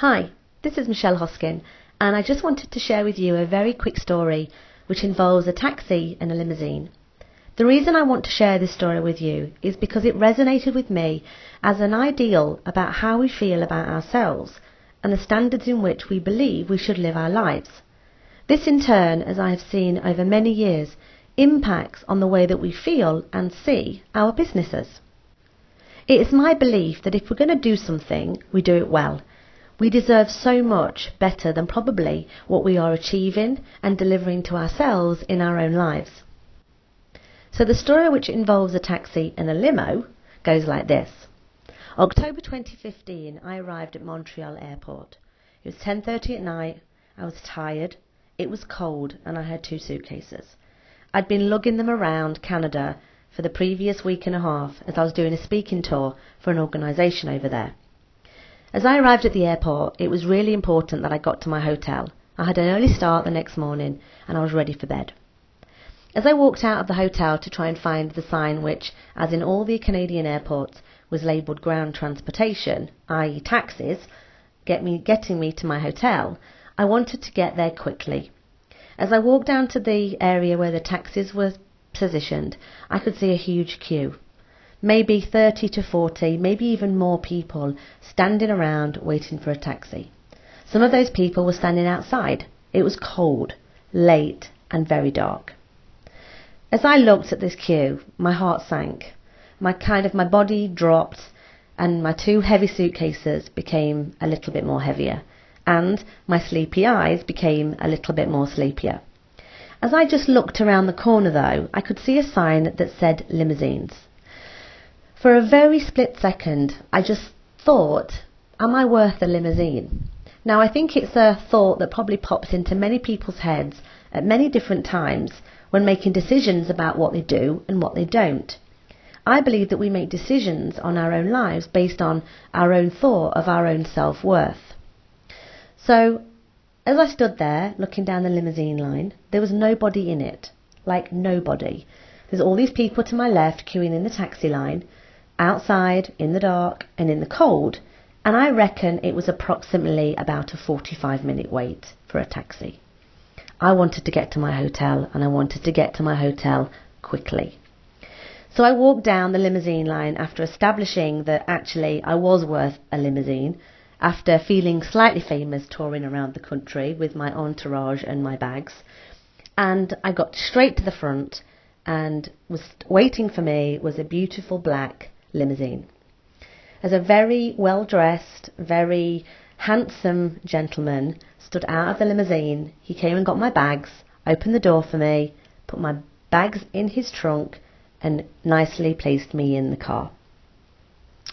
Hi, this is Michelle Hoskin, and I just wanted to share with you a very quick story which involves a taxi and a limousine. The reason I want to share this story with you is because it resonated with me as an ideal about how we feel about ourselves and the standards in which we believe we should live our lives. This in turn, as I have seen over many years, impacts on the way that we feel and see our businesses. It is my belief that if we're going to do something, we do it well we deserve so much better than probably what we are achieving and delivering to ourselves in our own lives. So the story which involves a taxi and a limo goes like this. October 2015, I arrived at Montreal airport. It was 10:30 at night. I was tired. It was cold and I had two suitcases. I'd been lugging them around Canada for the previous week and a half as I was doing a speaking tour for an organisation over there. As I arrived at the airport, it was really important that I got to my hotel. I had an early start the next morning and I was ready for bed. As I walked out of the hotel to try and find the sign which, as in all the Canadian airports, was labelled ground transportation, i.e. taxis, get me, getting me to my hotel, I wanted to get there quickly. As I walked down to the area where the taxis were positioned, I could see a huge queue maybe 30 to 40, maybe even more people standing around waiting for a taxi. Some of those people were standing outside. It was cold, late, and very dark. As I looked at this queue, my heart sank. My kind of my body dropped and my two heavy suitcases became a little bit more heavier and my sleepy eyes became a little bit more sleepier. As I just looked around the corner though, I could see a sign that said limousines. For a very split second, I just thought, am I worth a limousine? Now, I think it's a thought that probably pops into many people's heads at many different times when making decisions about what they do and what they don't. I believe that we make decisions on our own lives based on our own thought of our own self worth. So, as I stood there looking down the limousine line, there was nobody in it. Like nobody. There's all these people to my left queuing in the taxi line, outside in the dark and in the cold, and I reckon it was approximately about a 45 minute wait for a taxi. I wanted to get to my hotel and I wanted to get to my hotel quickly. So I walked down the limousine line after establishing that actually I was worth a limousine, after feeling slightly famous touring around the country with my entourage and my bags. And I got straight to the front and was waiting for me was a beautiful black limousine. As a very well dressed, very handsome gentleman stood out of the limousine, he came and got my bags, opened the door for me, put my bags in his trunk, and nicely placed me in the car.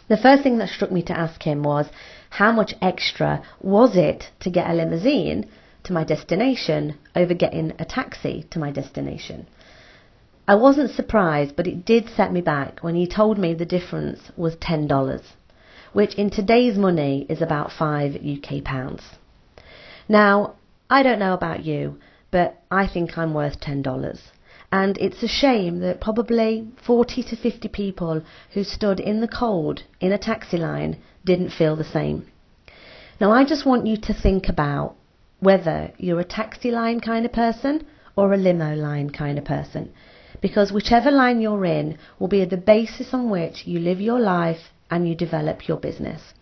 The first thing that struck me to ask him was how much extra was it to get a limousine to my destination over getting a taxi to my destination? I wasn't surprised, but it did set me back when he told me the difference was $10, which in today's money is about 5 UK pounds. Now, I don't know about you, but I think I'm worth $10. And it's a shame that probably 40 to 50 people who stood in the cold in a taxi line didn't feel the same. Now, I just want you to think about whether you're a taxi line kind of person or a limo line kind of person because whichever line you're in will be the basis on which you live your life and you develop your business.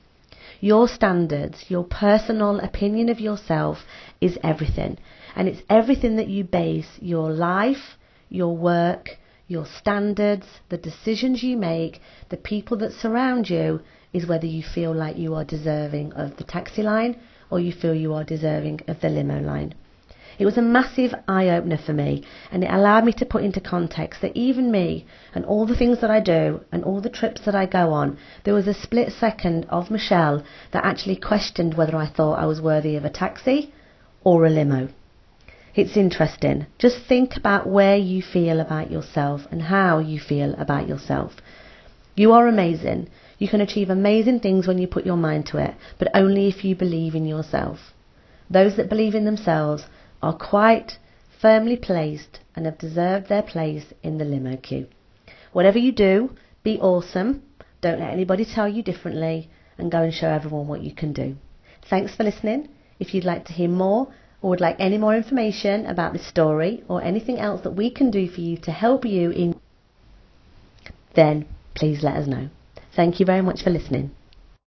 Your standards, your personal opinion of yourself is everything. And it's everything that you base your life, your work, your standards, the decisions you make, the people that surround you, is whether you feel like you are deserving of the taxi line or you feel you are deserving of the limo line. It was a massive eye opener for me, and it allowed me to put into context that even me and all the things that I do and all the trips that I go on, there was a split second of Michelle that actually questioned whether I thought I was worthy of a taxi or a limo. It's interesting. Just think about where you feel about yourself and how you feel about yourself. You are amazing. You can achieve amazing things when you put your mind to it, but only if you believe in yourself. Those that believe in themselves are quite firmly placed and have deserved their place in the limo queue. Whatever you do, be awesome. Don't let anybody tell you differently and go and show everyone what you can do. Thanks for listening. If you'd like to hear more or would like any more information about this story or anything else that we can do for you to help you in, then please let us know. Thank you very much for listening.